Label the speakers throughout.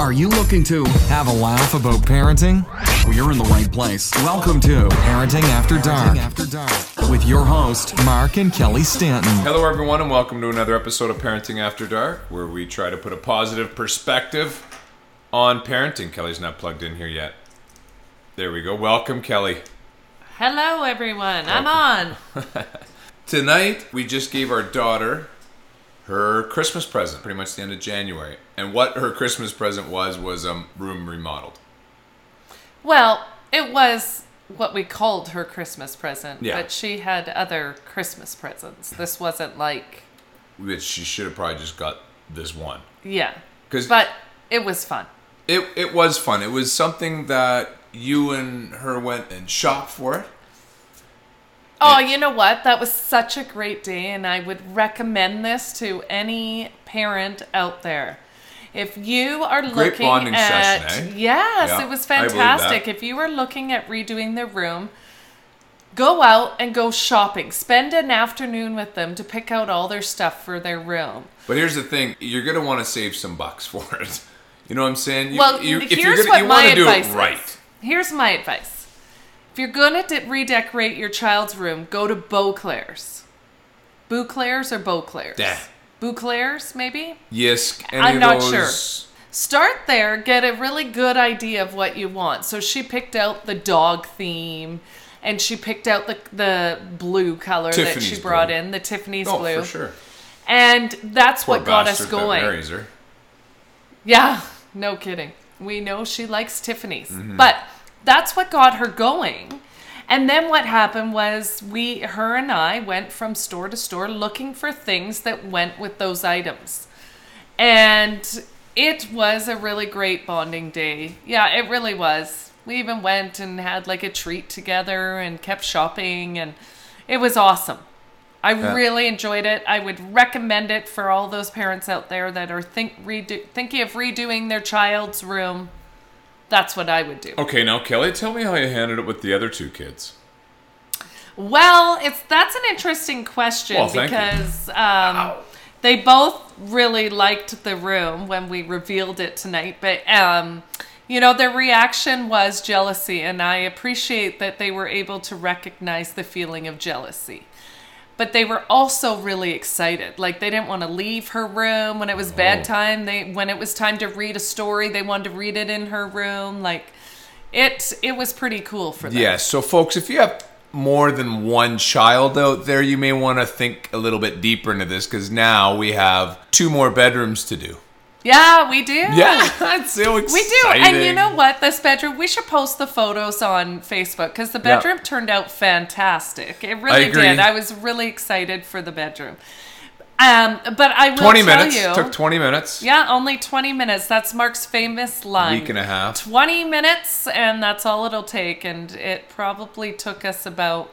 Speaker 1: Are you looking to
Speaker 2: Have a laugh about parenting?
Speaker 1: Well, you're in the right place. Welcome to
Speaker 2: Parenting After Dark
Speaker 1: After Dark with your host,
Speaker 2: Mark and Kelly Stanton.
Speaker 3: Hello, everyone, and welcome to another episode of Parenting After Dark, where we try to put a positive perspective on parenting. Kelly's not plugged in here yet. There we go. Welcome, Kelly.
Speaker 4: Hello, everyone. I'm on.
Speaker 3: Tonight, we just gave our daughter her Christmas present, pretty much the end of January. And what her Christmas present was, was a room remodeled.
Speaker 4: Well, it was what we called her Christmas present,
Speaker 3: Yeah.
Speaker 4: but she had other Christmas presents. This wasn't like,
Speaker 3: Which she should have probably just got this one.
Speaker 4: Yeah.
Speaker 3: Cuz
Speaker 4: but it was fun.
Speaker 3: It, it was fun. It was something that you and her went and shopped for it.
Speaker 4: Oh, you know what? That was such a great day, and I would recommend this to any parent out there. If you are
Speaker 3: Great
Speaker 4: looking
Speaker 3: bonding
Speaker 4: at
Speaker 3: session, eh?
Speaker 4: yes,
Speaker 3: Yeah,
Speaker 4: it was
Speaker 3: I believe
Speaker 4: fantastic. If you are looking at redoing their room, go out and go shopping. Spend an afternoon with them to pick out all their stuff for their room.
Speaker 3: But here's the thing: you're gonna want to save some bucks for it. You know what I'm saying? You,
Speaker 4: Well,
Speaker 3: you, if
Speaker 4: here's what
Speaker 3: you
Speaker 4: my
Speaker 3: want to do
Speaker 4: advice
Speaker 3: it
Speaker 4: is.
Speaker 3: right.
Speaker 4: Here's my advice. If you're going to redecorate your child's room, go to Beauclair's. Beauclair's or Beauclair's?
Speaker 3: Yeah.
Speaker 4: Beauclair's, maybe?
Speaker 3: Yes,
Speaker 4: I'm not sure. Start there, get a really good idea of what you want. So she picked out the dog theme and she picked out the the blue color that she brought
Speaker 3: blue.
Speaker 4: in, the Tiffany's blue.
Speaker 3: Oh,
Speaker 4: blue.
Speaker 3: for sure.
Speaker 4: And that's
Speaker 3: Poor
Speaker 4: what got us going.
Speaker 3: marries her.
Speaker 4: Yeah, no kidding. We know she likes Tiffany's.
Speaker 3: Mm-hmm.
Speaker 4: But that's what got her going. And then what happened was we her and I went from store to store looking for things that went with those items. And it was a really great bonding day. Yeah, it really was. We even went and had like a treat together and kept shopping and it was awesome. I
Speaker 3: Yeah.
Speaker 4: really enjoyed it. I would recommend it for all those parents out there that are think redo, thinking of redoing their child's room. That's what I would do.
Speaker 3: Okay, now Kelly, tell me how you handled it with the other two kids.
Speaker 4: Well, it's that's an interesting question
Speaker 3: Well,
Speaker 4: because um, they both really liked the room when we revealed it tonight, but um, you know their reaction was jealousy, and I appreciate that they were able to recognize the feeling of jealousy. But they were also really excited. Like they didn't want to leave her room when it was
Speaker 3: Oh.
Speaker 4: bedtime. They when it was time to read a story, they wanted to read it in her room. Like it it was pretty cool for them.
Speaker 3: Yes, so folks, if you have more than one child out there, you may want to think a little bit deeper into this because now we have two more bedrooms to do.
Speaker 4: Yeah, we do.
Speaker 3: Yeah, that's so exciting.
Speaker 4: We do. And you know what? This bedroom, we should post the photos on Facebook because the
Speaker 3: Yeah.
Speaker 4: bedroom turned out fantastic. It really
Speaker 3: agree.
Speaker 4: did. I was really excited for the bedroom. Um, but I will
Speaker 3: 20
Speaker 4: tell
Speaker 3: minutes.
Speaker 4: you.
Speaker 3: Took 20 minutes.
Speaker 4: yeah, only 20 minutes. That's Mark's famous line.
Speaker 3: Week and a half.
Speaker 4: 20 minutes, and that's all it'll take. And it probably took us about,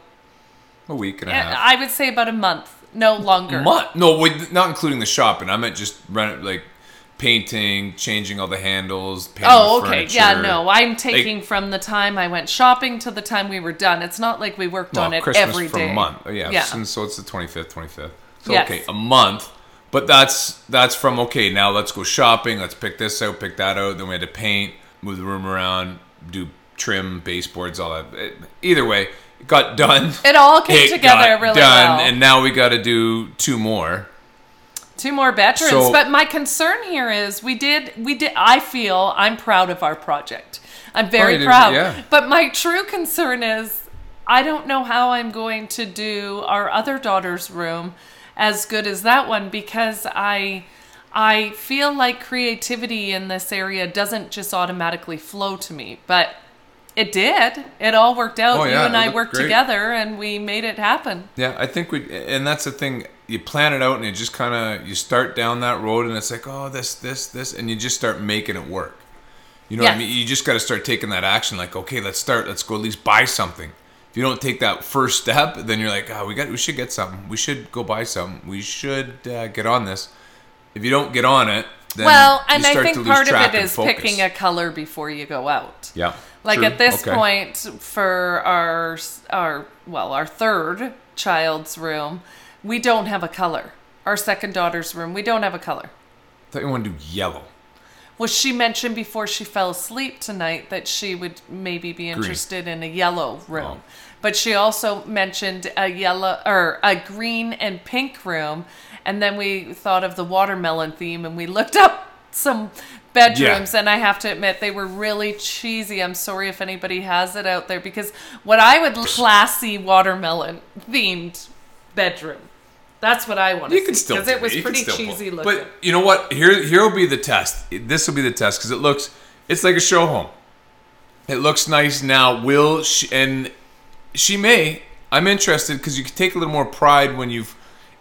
Speaker 3: A week and a half.
Speaker 4: I would say about a month, no longer.
Speaker 3: month. No, wait, not including the shopping. I meant just rent, it like painting, changing all the handles. Painting
Speaker 4: Oh, okay. Yeah, no, I'm taking from the time I went shopping to the time we were done. It's not like we worked
Speaker 3: Well,
Speaker 4: on it
Speaker 3: Christmas
Speaker 4: every
Speaker 3: for
Speaker 4: day.
Speaker 3: a month. Oh, yeah.
Speaker 4: Yeah.
Speaker 3: So, so it's the 25th, 25th. So
Speaker 4: Yes.
Speaker 3: okay, a month. But that's that's from okay. Now let's go shopping. Let's pick this out, pick that out. Then we had to paint, move the room around, do trim, baseboards, all that. It- either way, it got done.
Speaker 4: It all came
Speaker 3: It
Speaker 4: together
Speaker 3: got
Speaker 4: really
Speaker 3: done,
Speaker 4: well.
Speaker 3: and now we got to do two more.
Speaker 4: Two more bedrooms.
Speaker 3: So-
Speaker 4: but my concern here is we did we did I feel I'm proud of our project. I'm very
Speaker 3: Oh,
Speaker 4: proud.
Speaker 3: yeah.
Speaker 4: But my true concern is I don't know how I'm going to do our other daughter's room as good as that one because I I feel like creativity in this area doesn't just automatically flow to me, but it did. It all worked out.
Speaker 3: Oh, yeah,
Speaker 4: you and I worked
Speaker 3: great.
Speaker 4: together and we made it happen.
Speaker 3: Yeah, I think we, and that's the thing. You plan it out, and you just kind of you start down that road, and it's like, oh, this, this, this, and you just start making it work. You know what I mean? You just got to start taking that action. Like, okay, let's start. Let's go at least buy something. If you don't take that first step, then you're like, oh, we got, we should get something. We should go buy something. We should uh, get on this. If you don't get on it,
Speaker 4: well, and I think part of it is picking a color before you go out.
Speaker 3: yeah.
Speaker 4: Like
Speaker 3: true.
Speaker 4: at this
Speaker 3: Okay.
Speaker 4: point, for our our well, our third child's room, we don't have a color. Our second daughter's room, we don't have a color.
Speaker 3: I thought you want to do yellow.
Speaker 4: Well, she mentioned before she fell asleep tonight that she would maybe be interested in a yellow room.
Speaker 3: Oh.
Speaker 4: But she also mentioned a yellow or a green and pink room. And then we thought of the watermelon theme and we looked up some bedrooms and I have to admit they were really cheesy. I'm sorry if anybody has it out there because what I would classy watermelon themed bedroom. That's what I want to
Speaker 3: You
Speaker 4: see
Speaker 3: can still
Speaker 4: because it was pretty
Speaker 3: pull-
Speaker 4: cheesy looking.
Speaker 3: But you know what? Here, here will be the test. This will be the test because it looks, it's like a show home. It looks nice now. Will she, and she may. I'm interested because you can take a little more pride when you've.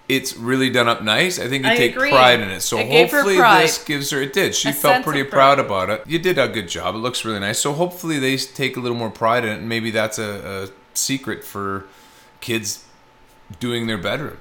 Speaker 3: It's really done up nice. I think you
Speaker 4: I
Speaker 3: take
Speaker 4: agree.
Speaker 3: pride in it. So
Speaker 4: It
Speaker 3: hopefully this gives her. It did. She
Speaker 4: A
Speaker 3: felt pretty proud about it. You did a good job. It looks really nice. So hopefully they take a little more pride in it, and maybe that's a, a secret for kids doing their bedroom.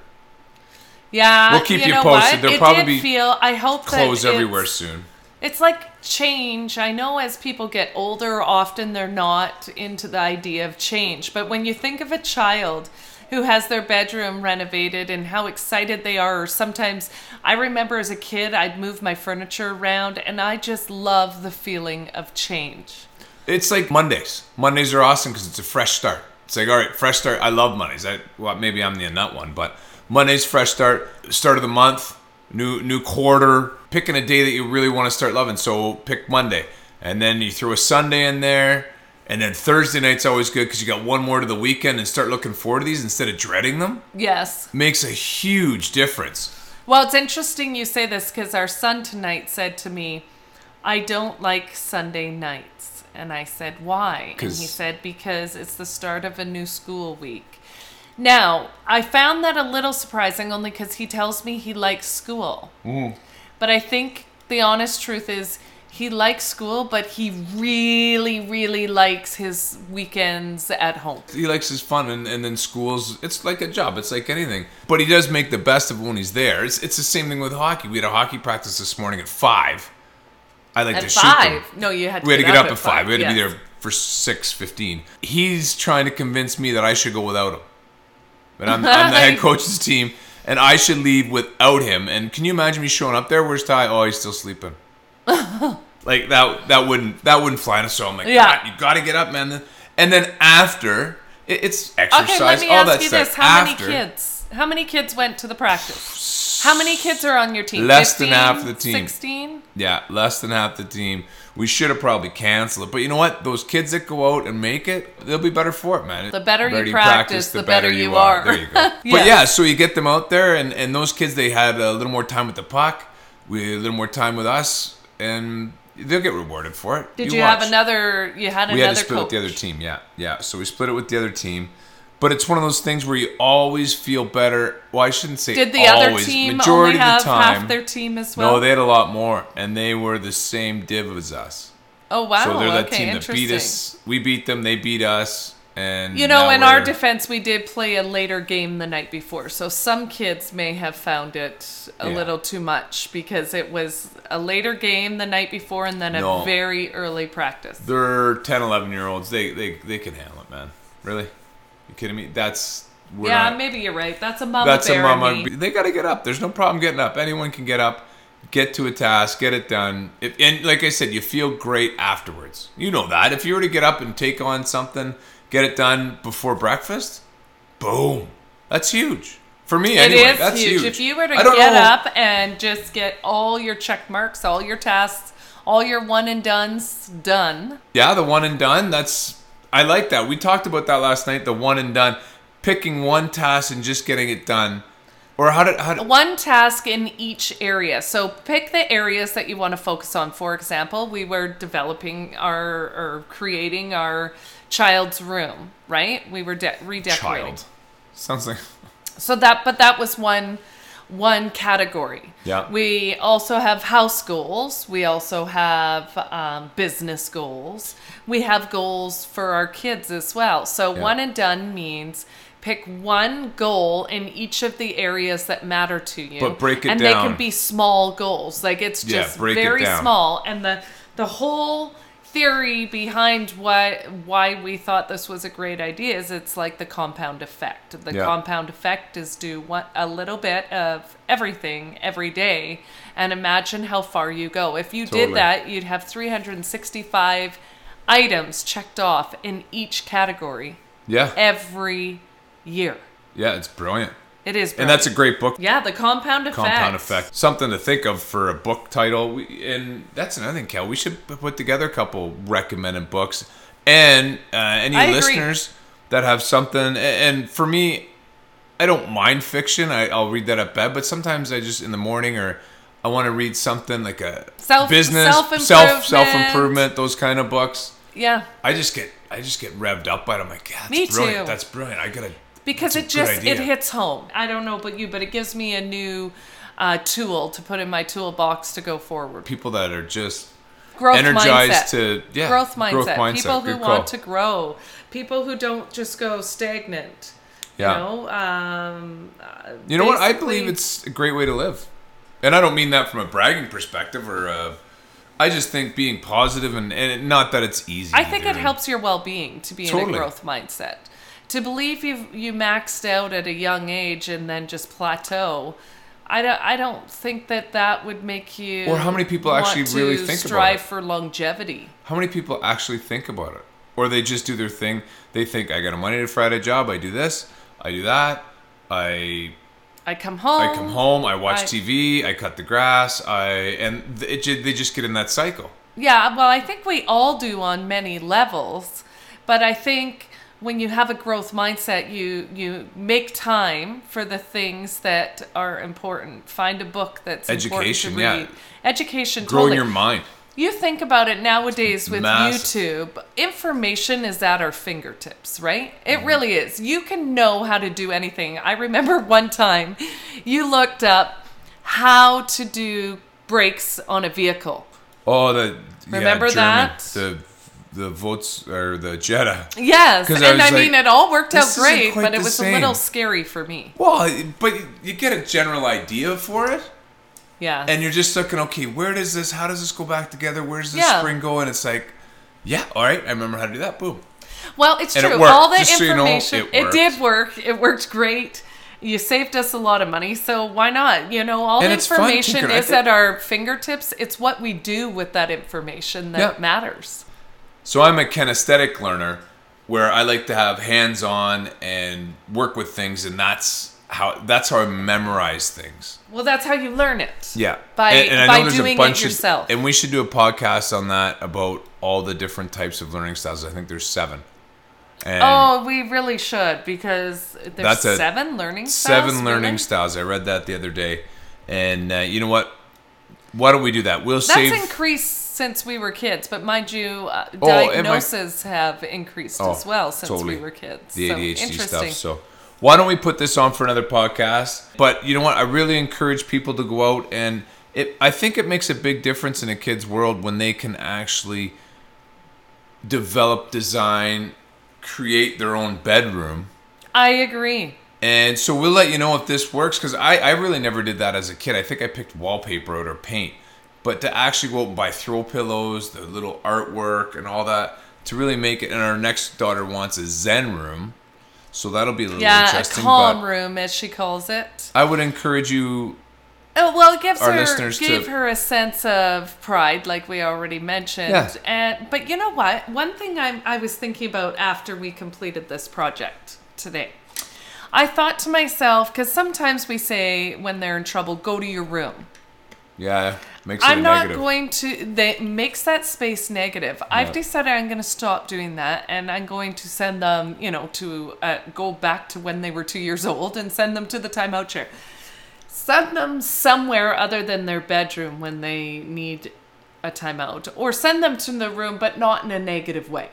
Speaker 4: Yeah,
Speaker 3: We'll keep you
Speaker 4: know
Speaker 3: posted.
Speaker 4: What?
Speaker 3: There'll
Speaker 4: it
Speaker 3: probably
Speaker 4: feel. I hope
Speaker 3: Clothes everywhere soon.
Speaker 4: it's like change. I know as people get older, often they're not into the idea of change. But when you think of a child who has their bedroom renovated and how excited they are, or sometimes I remember as a kid, I'd move my furniture around, and I just love the feeling of change.
Speaker 3: It's like Mondays. Mondays are awesome because it's a fresh start. It's like, all right, fresh start. I love Mondays. I, well, maybe I'm the nut one, but Mondays, fresh start. Start of the month, new new quarter. Picking a day that you really want to start loving. So pick Monday, and then you throw a Sunday in there, and then Thursday night's always good because you got one more to the weekend and start looking forward to these instead of dreading them.
Speaker 4: Yes.
Speaker 3: Makes a huge difference.
Speaker 4: Well, it's interesting you say this because our son tonight said to me, I don't like Sunday nights. And I said, why? And he said, because it's the start of a new school week. Now, I found that a little surprising only because he tells me he likes school. Mm. But I think the honest truth is he likes school, but he really, really likes his weekends at home.
Speaker 3: he likes his fun and, and then schools it's like a job it's like anything. But he does make the best of it when he's there. It's, it's the same thing with hockey. We had a hockey practice this morning at five. I like
Speaker 4: At
Speaker 3: to shoot them.
Speaker 4: No, you had to
Speaker 3: we had to
Speaker 4: get up
Speaker 3: up,
Speaker 4: at
Speaker 3: at five. We had to be there for 6.15 he's trying to convince me that i should go without him but i'm, I'm the head coach of the team and i should leave without him and can you imagine me showing up there where's ty oh he's still sleeping like that that wouldn't that wouldn't fly in a so i'm like
Speaker 4: Yeah.
Speaker 3: "God, you gotta get up man and then after it, it's exercise
Speaker 4: Okay, let me
Speaker 3: all
Speaker 4: ask
Speaker 3: that stuff
Speaker 4: this: How
Speaker 3: after
Speaker 4: many kids? How many kids went to the practice? How many kids are on your team?
Speaker 3: Less than half the team.
Speaker 4: Sixteen.
Speaker 3: yeah less than half the team we should have probably canceled it but you know what? Those kids that go out and make it they'll be better for it man.
Speaker 4: The better you practice, the better you are.
Speaker 3: there you go. But yeah so you get them out there and and those kids they had a little more time with the puck we a little more time with us and they'll get rewarded for it.
Speaker 4: Did you, have another? You had
Speaker 3: we
Speaker 4: another We
Speaker 3: had to split
Speaker 4: coach.
Speaker 3: with the other team yeah yeah. So we split it with the other team but it's one of those things where you always feel better well i shouldn't say
Speaker 4: Did the other
Speaker 3: always.
Speaker 4: team
Speaker 3: majority
Speaker 4: only
Speaker 3: of the time
Speaker 4: half their team as well?
Speaker 3: no they had a lot more and they were the same div as us
Speaker 4: oh wow!
Speaker 3: so they're that
Speaker 4: okay,
Speaker 3: team that beat us we beat them they beat us and
Speaker 4: You know, in our defense, we did play a later game the night before, so some kids may have found it a
Speaker 3: Yeah.
Speaker 4: little too much because it was a later game the night before and then a very early practice.
Speaker 3: they're 10 11 year olds they, they they can handle it man really you kidding me that's we're
Speaker 4: yeah,
Speaker 3: not-
Speaker 4: maybe you're right. That's a mama
Speaker 3: That's a mama. They got to get up. There's no problem getting up. Anyone can get up, get to a task, get it done. If, and like I said, you feel great afterwards. You know that. If you were to get up and take on something, get it done before breakfast, boom. That's huge. For me,
Speaker 4: It
Speaker 3: anyway.
Speaker 4: is
Speaker 3: that's
Speaker 4: huge.
Speaker 3: huge.
Speaker 4: If you were to get
Speaker 3: know-
Speaker 4: up and just get all your check marks, all your tasks, all your one and dones done.
Speaker 3: Yeah, the one and done. That's I like that. We talked about that last night. The one and done, picking one task and just getting it done. Or how did how did,
Speaker 4: One task in each area. So pick the areas that you want to focus on. For example, we were developing our or creating our child's room, right? We were de- redecorating.
Speaker 3: child? Sounds like
Speaker 4: So that, but that was one one category.
Speaker 3: Yeah.
Speaker 4: We also have house goals. We also have um, business goals. We have goals for our kids as well. So
Speaker 3: Yeah.
Speaker 4: one and done means pick one goal in each of the areas that matter to you.
Speaker 3: But break it down
Speaker 4: and they can be small goals. Like it's
Speaker 3: Yeah,
Speaker 4: just
Speaker 3: it
Speaker 4: very
Speaker 3: down.
Speaker 4: small. And the the whole theory behind why why we thought this was a great idea is it's like the compound effect. The
Speaker 3: Yeah.
Speaker 4: compound effect is do one, a little bit of everything every day, and imagine how far you go. If you
Speaker 3: Totally.
Speaker 4: did that, you'd have 365 items checked off in each category
Speaker 3: Yeah.
Speaker 4: every year.
Speaker 3: Yeah, it's brilliant.
Speaker 4: It is,
Speaker 3: And that's a great book.
Speaker 4: yeah, the compound effect.
Speaker 3: Compound effect. Something to think of for a book title. We, and that's another thing, Kel. We should put together a couple recommended books. And uh, any
Speaker 4: I agree.
Speaker 3: listeners that have something. And for me, I don't mind fiction. I, I'll read that at bed. But sometimes I just, in the morning, or I want to read something like a
Speaker 4: Self-
Speaker 3: business, self self improvement, those kind of books.
Speaker 4: Yeah,
Speaker 3: I just get I just get revved up by it. I'm like, yeah, that's
Speaker 4: Me
Speaker 3: brilliant.
Speaker 4: too.
Speaker 3: That's brilliant. I gotta
Speaker 4: because it just it hits home. I don't know about you, but it gives me a new uh, tool to put in my toolbox to go forward.
Speaker 3: people that are just
Speaker 4: Growth
Speaker 3: energized
Speaker 4: mindset.
Speaker 3: to yeah
Speaker 4: growth mindset.
Speaker 3: growth mindset.
Speaker 4: People who want to grow. People who don't just go stagnant.
Speaker 3: Yeah.
Speaker 4: You know, um, uh,
Speaker 3: You know what? I believe it's a great way to live. And I don't mean that from a bragging perspective or uh I just think being positive and, and not that it's easy.
Speaker 4: I think it helps your well-being to be in a growth mindset. To believe you you maxed out at a young age and then just plateau. I don't, I don't think that that would make you.
Speaker 3: Or how many people actually really think about
Speaker 4: strive
Speaker 3: it?
Speaker 4: for longevity?
Speaker 3: How many people actually think about it? Or they just do their thing. They think I got a Monday to Friday job, I do this, I do that, I
Speaker 4: I come home.
Speaker 3: I come home, I watch
Speaker 4: I-
Speaker 3: TV, I cut the grass, I and it, they just get in that cycle.
Speaker 4: Yeah, well, I think we all do on many levels, but I think when you have a growth mindset, you you make time for the things that are important. Find a book that's
Speaker 3: Education, yeah.
Speaker 4: Education,
Speaker 3: Growing
Speaker 4: totally.
Speaker 3: your mind.
Speaker 4: You think about it nowadays with
Speaker 3: massive.
Speaker 4: YouTube, information is at our fingertips, right? It
Speaker 3: Mm-hmm.
Speaker 4: really is. You can know how to do anything. I remember one time you looked up how to do brakes on a vehicle.
Speaker 3: Oh, the
Speaker 4: Remember
Speaker 3: yeah, German,
Speaker 4: that?
Speaker 3: the the Volks or the Jetta.
Speaker 4: Yes, and
Speaker 3: I
Speaker 4: I,
Speaker 3: like,
Speaker 4: mean it all worked out great, but it was a little scary for me.
Speaker 3: Well, but you get a general idea for it,
Speaker 4: Yeah.
Speaker 3: and you're just looking, okay, where does this? How does this go back together? Where's the
Speaker 4: Yeah.
Speaker 3: spring go? And it's like, yeah, all right, I remember how to do that. Boom.
Speaker 4: Well, it's
Speaker 3: And it
Speaker 4: true.
Speaker 3: worked.
Speaker 4: All the
Speaker 3: Just so you know,
Speaker 4: information,
Speaker 3: it
Speaker 4: it, did work. It worked great. You saved us a lot of money, so why not? You know, all
Speaker 3: And
Speaker 4: the
Speaker 3: it's fun,
Speaker 4: information is at our fingertips. It's what we do with that information that
Speaker 3: Yeah.
Speaker 4: matters.
Speaker 3: So I'm a kinesthetic learner, where I like to have hands-on and work with things, and that's how that's how I memorize things.
Speaker 4: Well, that's how you learn it.
Speaker 3: Yeah,
Speaker 4: By
Speaker 3: And- and
Speaker 4: by
Speaker 3: know there's a
Speaker 4: doing it
Speaker 3: bunch of-
Speaker 4: yourself.
Speaker 3: and we should do a podcast on that about all the different types of learning styles. I think there's seven. And
Speaker 4: oh, we really should because there's
Speaker 3: That's
Speaker 4: seven learning styles.
Speaker 3: seven learning
Speaker 4: really?
Speaker 3: styles. I read that the other day, and uh, you know what? Why don't we do that? We'll
Speaker 4: That's
Speaker 3: save.
Speaker 4: increased since we were kids, but mind you, uh,
Speaker 3: Oh,
Speaker 4: diagnoses have increased
Speaker 3: Oh,
Speaker 4: as well since
Speaker 3: totally.
Speaker 4: we were kids.
Speaker 3: the
Speaker 4: so,
Speaker 3: ADHD
Speaker 4: interesting.
Speaker 3: stuff. So why don't we put this on for another podcast? But you know what? I really encourage people to go out and it. I think it makes a big difference in a kid's world when they can actually develop, design, create their own bedroom.
Speaker 4: I agree.
Speaker 3: And so we'll let you know if this works because I, I really never did that as a kid. I think I picked wallpaper out or paint. But to actually go out and buy throw pillows, the little artwork, and all that to really make it. And our next daughter wants a Zen room. So that'll be a little
Speaker 4: Yeah, a
Speaker 3: interesting.
Speaker 4: calm room, as she calls it.
Speaker 3: I would encourage you.
Speaker 4: Oh, well, it gives
Speaker 3: Our
Speaker 4: her
Speaker 3: listeners
Speaker 4: gave
Speaker 3: to-
Speaker 4: her a sense of pride, like we already mentioned.
Speaker 3: Yeah.
Speaker 4: And but you know what? One thing I I was thinking about after we completed this project today, I thought to myself because sometimes we say when they're in trouble, go to your room.
Speaker 3: Yeah, makes it a
Speaker 4: I'm not
Speaker 3: negative.
Speaker 4: going to. That makes that space negative. I've decided I'm going to stop doing that, and I'm going to send them, you know, to uh, go back to when they were two years old and send them to the timeout chair. Send them somewhere other than their bedroom when they need a timeout, or send them to the room, but not in a negative way.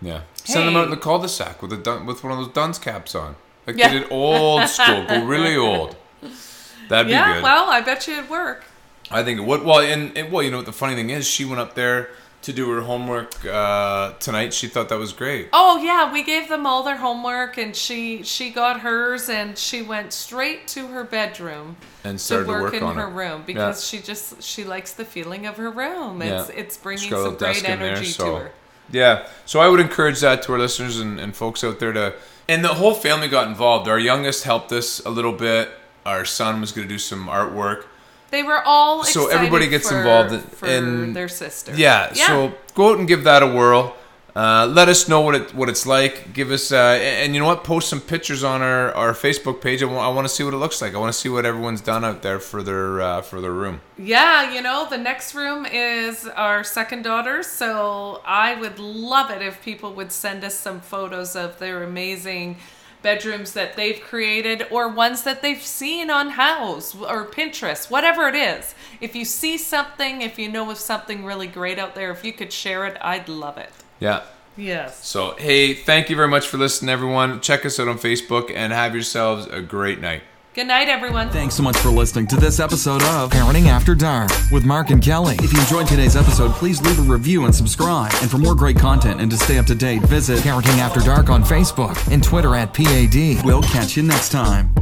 Speaker 3: Yeah, send them out in the cul-de-sac with a dun- with one of those dunce caps on. Like
Speaker 4: Yeah.
Speaker 3: they did old school, go really old. That'd
Speaker 4: yeah,
Speaker 3: be good.
Speaker 4: well, I bet you it'd work.
Speaker 3: I think it would. Well, and, and well, you know what the funny thing is, she went up there to do her homework uh, tonight. She thought that was great.
Speaker 4: Oh yeah, we gave them all their homework, and she she got hers, and she went straight to her bedroom
Speaker 3: And started
Speaker 4: to
Speaker 3: to
Speaker 4: work,
Speaker 3: work
Speaker 4: in her
Speaker 3: it.
Speaker 4: room
Speaker 3: Yeah.
Speaker 4: because she just she likes the feeling of her room. It's
Speaker 3: Yeah.
Speaker 4: it's bringing
Speaker 3: She's got a
Speaker 4: some great
Speaker 3: in there,
Speaker 4: energy
Speaker 3: so-
Speaker 4: to her.
Speaker 3: Yeah. So I would encourage that to our listeners and, and folks out there to. And the whole family got involved. Our youngest helped us a little bit. Our son was going to do some artwork.
Speaker 4: They were all
Speaker 3: So everybody gets
Speaker 4: for-
Speaker 3: involved in-
Speaker 4: for
Speaker 3: in-
Speaker 4: their sister.
Speaker 3: Yeah, So go out and give that a whirl. Uh, let us know what it what it's like. Give us uh, and you know what? Post some pictures on our, our Facebook page. I want to see what it looks like. I want to see what everyone's done out there for their uh, for their room.
Speaker 4: Yeah, you know, the next room is our second daughter, so I would love it if people would send us some photos of their amazing bedrooms that they've created or ones that they've seen on Houzz or Pinterest, whatever it is. If you see something, if you know of something really great out there, if you could share it, I'd love it.
Speaker 3: Yeah.
Speaker 4: Yes.
Speaker 3: So hey, thank you very much for listening, everyone. Check us out on Facebook and have yourselves a great night.
Speaker 4: Good night, everyone.
Speaker 1: Thanks so much for listening to this episode of
Speaker 2: Parenting After Dark with Mark and Kelly.
Speaker 1: If you enjoyed today's episode, please leave a review and subscribe. And for more great content and to stay up to date, visit
Speaker 2: Parenting After Dark on Facebook and Twitter at PAD.
Speaker 1: We'll catch you next time.